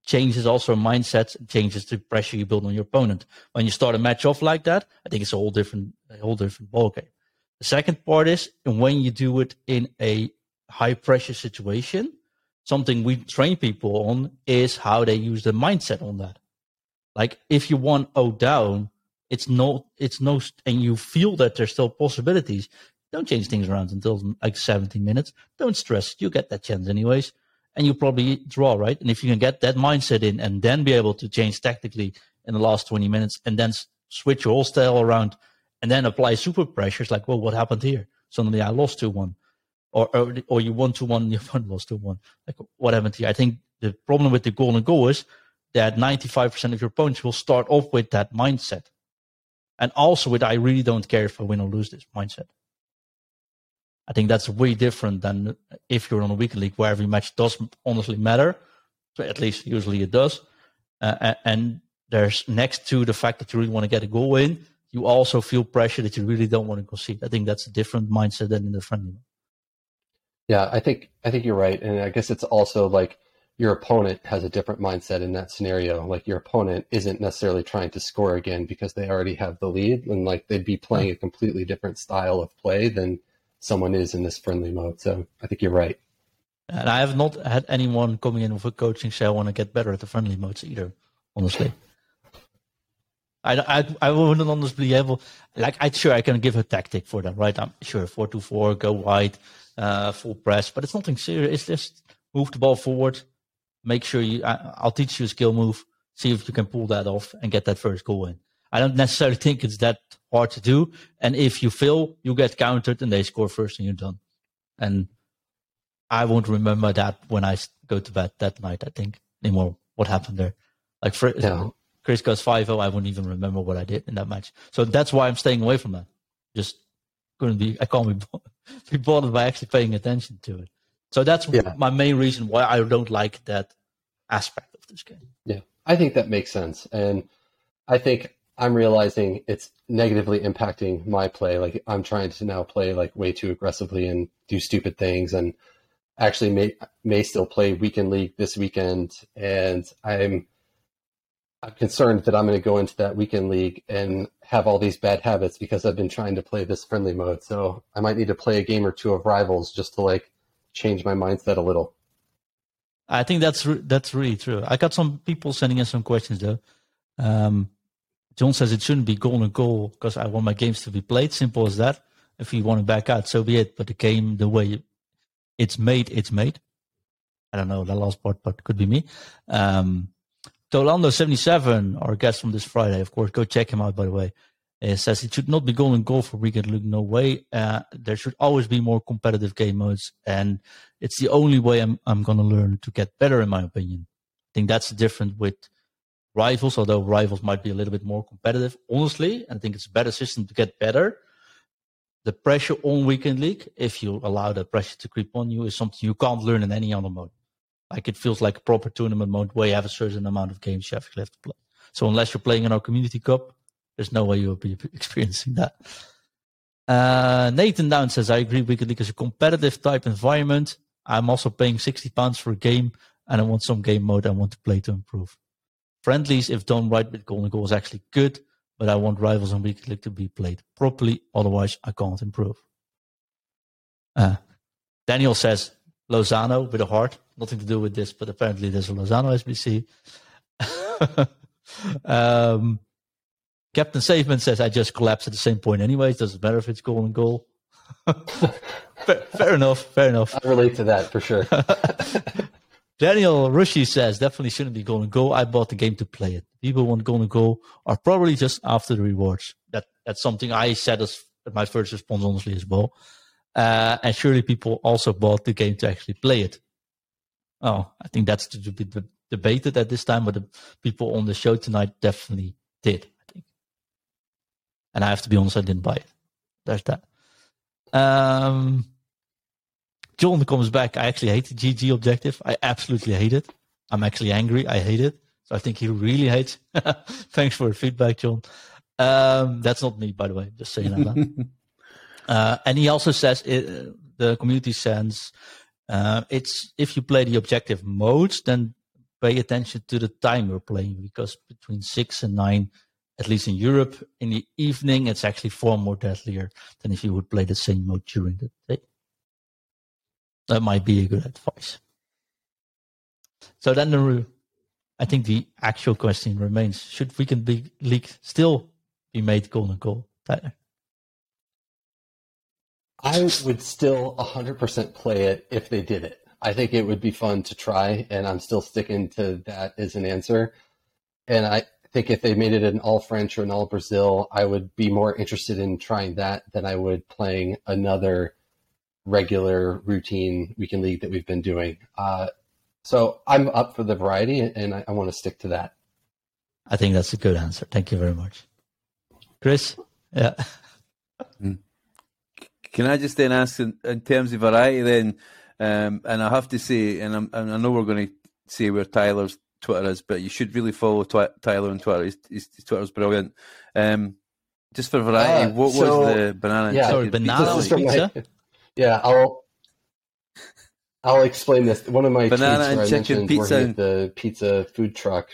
[SPEAKER 1] changes also mindset, changes the pressure you build on your opponent. When you start a match off like that, I think it's a whole different, a whole different ballgame. The second part is when you do it in a high pressure situation, something we train people on is how they use the mindset on that. Like if you want O down, it's no, it's no, and you feel that there's still possibilities. Don't change things around until like 17 minutes. Don't stress. You get that chance anyways, and you probably draw right. And if you can get that mindset in and then be able to change tactically in the last 20 minutes and then switch your whole style around and then apply super pressures like, well, what happened here? Suddenly I lost 2 1. Or, or, or you won 2 1, you lost 2 1. Like, what happened here? I think the problem with the golden goal is that 95% of your opponents will start off with that mindset. And also with, I really don't care if I win or lose this mindset. I think that's way different than if you're on a weekend league where every match does honestly matter. So at least usually it does. Uh, and there's next to the fact that you really want to get a goal in, you also feel pressure that you really don't want to concede. I think that's a different mindset than in the friendly.
[SPEAKER 3] Yeah, I think I think you're right, and I guess it's also like your opponent has a different mindset in that scenario. Like your opponent isn't necessarily trying to score again because they already have the lead, and like they'd be playing a completely different style of play than someone is in this friendly mode. So I think you're right.
[SPEAKER 1] And I have not had anyone coming in with a coaching say I want to get better at the friendly modes either. Honestly. I, I, I wouldn't honestly be able, like, I sure I can give a tactic for them, right? I'm sure four to four, go wide, uh, full press, but it's nothing serious. It's just move the ball forward, make sure you. I, I'll teach you a skill move, see if you can pull that off and get that first goal in. I don't necessarily think it's that hard to do, and if you fail, you get countered and they score first and you're done. And I won't remember that when I go to bed that night. I think anymore. What happened there? Like for yeah. Chris goes 5 0, I wouldn't even remember what I did in that match. So that's why I'm staying away from that. Just couldn't be, I can't be, be bothered by actually paying attention to it. So that's yeah. my main reason why I don't like that aspect of this game.
[SPEAKER 3] Yeah, I think that makes sense. And I think I'm realizing it's negatively impacting my play. Like I'm trying to now play like way too aggressively and do stupid things and actually may may still play weekend league this weekend and I'm I'm concerned that I'm going to go into that weekend league and have all these bad habits because I've been trying to play this friendly mode. So I might need to play a game or two of rivals just to like change my mindset a little.
[SPEAKER 1] I think that's re- that's really true. I got some people sending in some questions though. Um, John says it shouldn't be golden goal because I want my games to be played. Simple as that. If you want to back out, so be it. But the game, the way it's made, it's made. I don't know the last part, but could be me. Um, Tolando77, our guest from this Friday, of course, go check him out, by the way. It says it should not be golden goal for weekend league, no way. Uh, there should always be more competitive game modes, and it's the only way I'm, I'm going to learn to get better, in my opinion. I think that's different with Rivals, although Rivals might be a little bit more competitive. Honestly, I think it's a better system to get better. The pressure on Weekend League, if you allow that pressure to creep on you, is something you can't learn in any other mode. Like it feels like a proper tournament mode where you have a certain amount of games you have to play. So unless you're playing in our community cup, there's no way you'll be experiencing that. Uh, Nathan Down says, I agree League is a competitive type environment. I'm also paying 60 pounds for a game and I want some game mode I want to play to improve. Friendlies, if done right with Golden Goal, is actually good, but I want Rivals and League to be played properly. Otherwise, I can't improve. Uh, Daniel says, Lozano with a heart. Nothing to do with this, but apparently there's a Lozano SBC. um, Captain Saveman says, I just collapsed at the same point anyways. Doesn't matter if it's golden goal. fair, fair, enough. Fair enough.
[SPEAKER 3] I relate to that for sure.
[SPEAKER 1] Daniel Rushi says, definitely shouldn't be golden goal. I bought the game to play it. People want golden goal are probably just after the rewards. That That's something I said as my first response, honestly, as well. Uh, and surely people also bought the game to actually play it. Oh, I think that's to be debated at this time, but the people on the show tonight definitely did. And I have to be honest, I didn't buy it. There's that. Um, John comes back. I actually hate the GG objective. I absolutely hate it. I'm actually angry. I hate it. So I think he really hates. Thanks for the feedback, John. Um, that's not me, by the way. Just saying that. uh, and he also says it, the community sense uh, it's if you play the objective modes, then pay attention to the time you're playing because between six and nine, at least in Europe, in the evening, it's actually far more deadlier than if you would play the same mode during the day. That might be a good advice. So then the, I think the actual question remains: Should Weekend be, League still be made golden goal, Tyler?
[SPEAKER 3] I would still 100% play it if they did it. I think it would be fun to try, and I'm still sticking to that as an answer. And I think if they made it an all French or an all Brazil, I would be more interested in trying that than I would playing another regular routine weekend league that we've been doing. Uh, so I'm up for the variety, and I, I want to stick to that.
[SPEAKER 1] I think that's a good answer. Thank you very much, Chris. Yeah.
[SPEAKER 2] Mm. Can I just then ask in, in terms of variety then, um, and I have to say, and, and, i know we're going to say where Tyler's Twitter is, but you should really follow Twi- Tyler on Twitter. His, his, his Twitter's brilliant. Um, just for variety, uh, what so, was the banana?
[SPEAKER 1] Yeah, sorry, banana pizza. pizza?
[SPEAKER 3] My, yeah, I'll I'll explain this. One of my banana tweets where I mentioned pizza. working at the pizza food truck,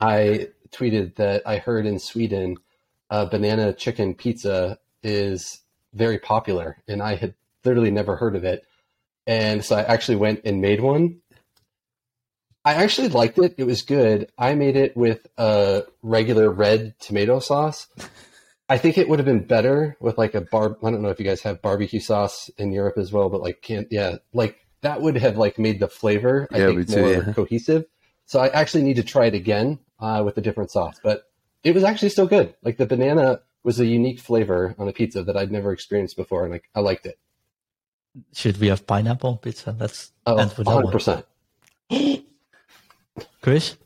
[SPEAKER 3] I tweeted that I heard in Sweden, uh, banana chicken pizza is very popular, and I had literally never heard of it. And so I actually went and made one. I actually liked it. It was good. I made it with a regular red tomato sauce. I think it would have been better with like a bar. I don't know if you guys have barbecue sauce in Europe as well, but like can't yeah, like that would have like made the flavor I yeah, think more yeah. cohesive. So I actually need to try it again uh, with a different sauce, but it was actually still good. Like the banana was a unique flavor on a pizza that I'd never experienced before, and I, I liked it.
[SPEAKER 1] Should we have pineapple pizza? That's
[SPEAKER 3] oh, 100%.
[SPEAKER 1] Chris?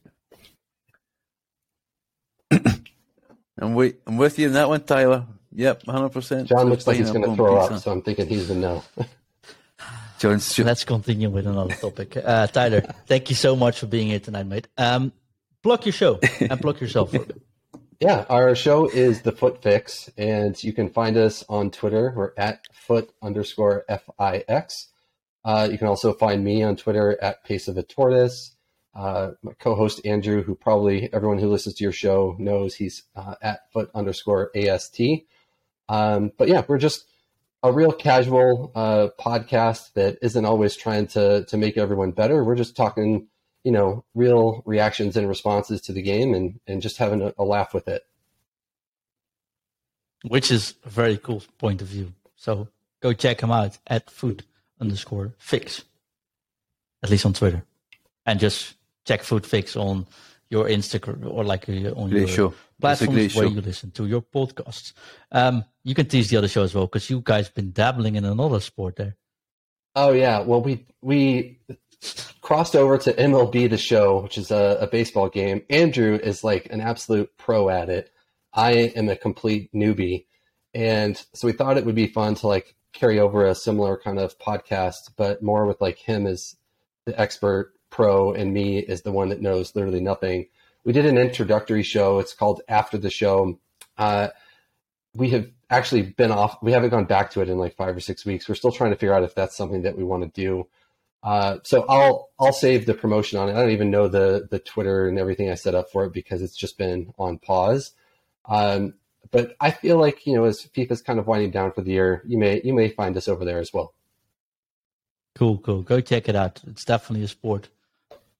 [SPEAKER 2] I'm, wait, I'm with you in that one, Tyler. Yep, 100%.
[SPEAKER 3] John looks like he's going to throw pizza. up, so I'm thinking he's the no.
[SPEAKER 1] John's Let's continue with another topic. Uh, Tyler, thank you so much for being here tonight, mate. Um, plug your show and plug yourself.
[SPEAKER 3] Yeah, our show is The FUT Fix, and you can find us on Twitter. We're at FUT underscore F-I-X. Uh, you can also find me on Twitter at Pace of a Tortoise. Uh, my co-host Andrew, who probably everyone who listens to your show knows, he's uh, at FUT underscore AST. Um, but yeah, we're just a real casual uh, podcast that isn't always trying to to make everyone better. We're just talking you know, real reactions and responses to the game and, and just having a, a laugh with it.
[SPEAKER 1] Which is a very cool point of view. So go check him out at FUT underscore fix, at least on Twitter. And just check FUT Fix on your Instagram or like uh, on
[SPEAKER 2] your
[SPEAKER 1] show. platforms where you listen to your podcasts. Um, you can tease the other show as well because you guys been dabbling in another sport there.
[SPEAKER 3] Oh yeah, well we we crossed over to MLB The Show, which is a, a baseball game. Andrew is like an absolute pro at it. I am a complete newbie, and so we thought it would be fun to like carry over a similar kind of podcast, but more with like him as the expert pro and me is the one that knows literally nothing. We did an introductory show. It's called After the Show. Uh, we have actually been off. We haven't gone back to it in like five or six weeks. We're still trying to figure out if that's something that we want to do. Uh, so I'll I'll save the promotion on it. I don't even know the the Twitter and everything I set up for it because it's just been on pause. Um, but I feel like you know as FIFA's kind of winding down for the year, you may you may find us over there as well.
[SPEAKER 1] Cool, cool. Go check it out. It's definitely a sport.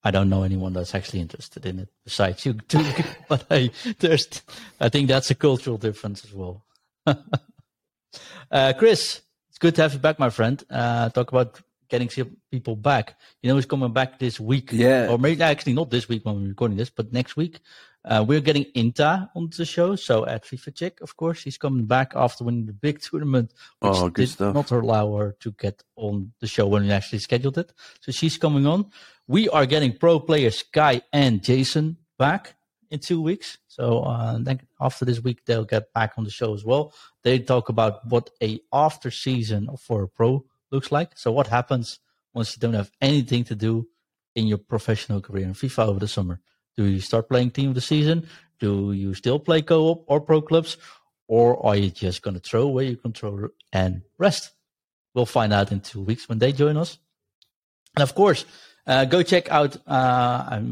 [SPEAKER 1] I don't know anyone that's actually interested in it besides you two, but hey, there's, I think that's a cultural difference as well. uh, Chris, it's good to have you back, my friend. Uh, talk about getting people back. You know, he's coming back this week.
[SPEAKER 2] Yeah.
[SPEAKER 1] Or maybe actually not this week when we're recording this, but next week. Uh, we're getting Inta on the show. So at FIFA Check, of course, she's coming back after winning the big tournament, which
[SPEAKER 2] oh,
[SPEAKER 1] did
[SPEAKER 2] stuff.
[SPEAKER 1] not allow her to get on the show when we actually scheduled it. So she's coming on. We are getting pro players Sky and Jason back in two weeks. So uh, then after this week, they'll get back on the show as well. They talk about what a after season for a pro looks like. So what happens once you don't have anything to do in your professional career in FIFA over the summer? Do you start playing team of the season? Do you still play co-op or pro clubs? Or are you just going to throw away your controller and rest? We'll find out in two weeks when they join us. And of course, uh, go check out, uh, I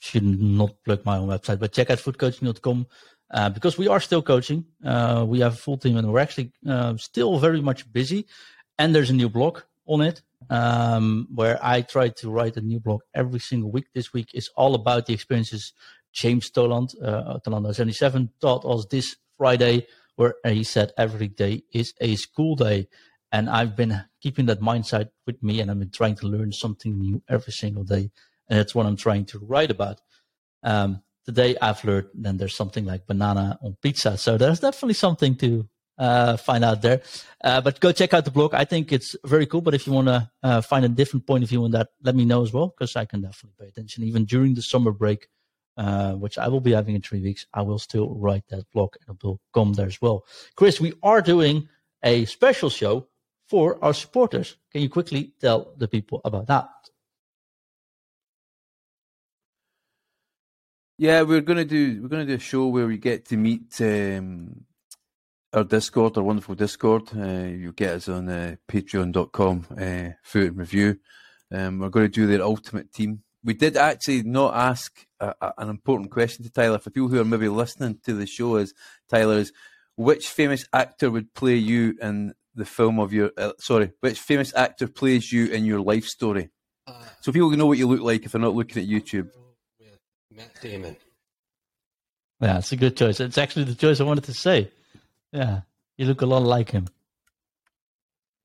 [SPEAKER 1] should not plug my own website, but check out futcoaching.com uh, because we are still coaching. Uh, we have a full team and we're actually uh, still very much busy. And there's a new blog on it um, where I try to write a new blog every single week. This week is all about the experiences James Toland, uh, Tolando77, taught us this Friday, where he said every day is a school day. And I've been keeping that mindset with me, and I've been trying to learn something new every single day. And that's what I'm trying to write about. Um, today I've learned then there's something like banana on pizza. So there's definitely something to uh, find out there. Uh, but go check out the blog. I think it's very cool. But if you want to uh, find a different point of view on that, let me know as well, because I can definitely pay attention. Even during the summer break, uh, which I will be having in three weeks, I will still write that blog and it will come there as well. Chris, we are doing a special show for our supporters. Can you quickly tell the people about that?
[SPEAKER 2] Yeah, we're gonna do we're gonna do a show where we get to meet um, our Discord, our wonderful Discord. Uh, you get us on uh, patreon.com, uh, FUT in Review. Um, we're going to do their ultimate team. We did actually not ask a, a, an important question to Tyler. For people who are maybe listening to the show, is Tyler is which famous actor would play you in the film of your? Uh, sorry, which famous actor plays you in your life story? Uh, so people can know what you look like if they're not looking at YouTube.
[SPEAKER 3] Matt Damon.
[SPEAKER 1] Yeah, it's a good choice. It's actually the choice I wanted to say. Yeah, you look a lot like him.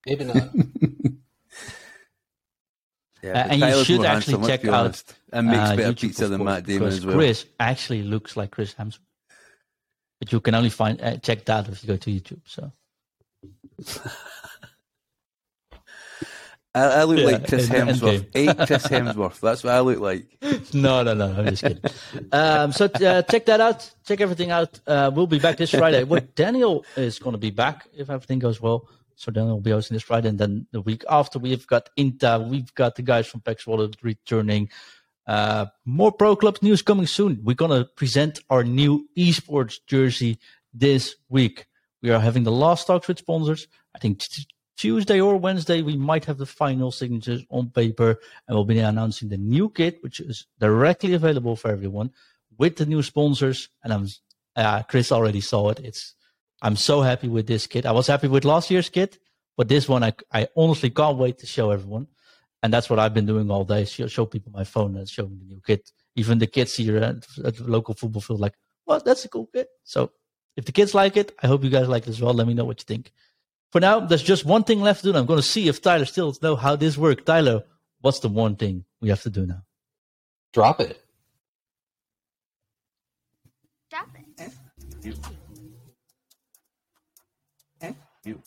[SPEAKER 3] Maybe not.
[SPEAKER 1] yeah, uh, and you should actually handsome, check out
[SPEAKER 2] and makes uh, better YouTube, pizza than Matt Damon as well.
[SPEAKER 1] Chris actually looks like Chris Hemsworth, but you can only find uh, check that if you go to YouTube. So.
[SPEAKER 2] I, I look yeah, like Chris Hemsworth. Eight Chris Hemsworth. That's what I look like.
[SPEAKER 1] No, no, no. I'm just kidding. Um, so uh, check that out. Check everything out. Uh, we'll be back this Friday. Well, Daniel is going to be back if everything goes well. So Daniel will be hosting this Friday, and then the week after we've got Inta, we've got the guys from PAX Wallet returning. Uh, more Pro Club news coming soon. We're gonna present our new esports jersey this week. We are having the last talks with sponsors. I think t- Tuesday or Wednesday, we might have the final signatures on paper, and we'll be announcing the new kit, which is directly available for everyone with the new sponsors. And I'm, uh, Chris already saw it. It's, I'm so happy with this kit. I was happy with last year's kit, but this one, I, I honestly can't wait to show everyone. And that's what I've been doing all day. Show, show people my phone and showing the new kit. Even the kids here at, at the local football field, like, well, that's a cool kit. So if the kids like it, I hope you guys like it as well. Let me know what you think. For now, there's just one thing left to do. I'm going to see if Tyler still knows how this works. Tyler, what's the one thing we have to do now?
[SPEAKER 3] Drop it.
[SPEAKER 4] Drop it. F you. F you.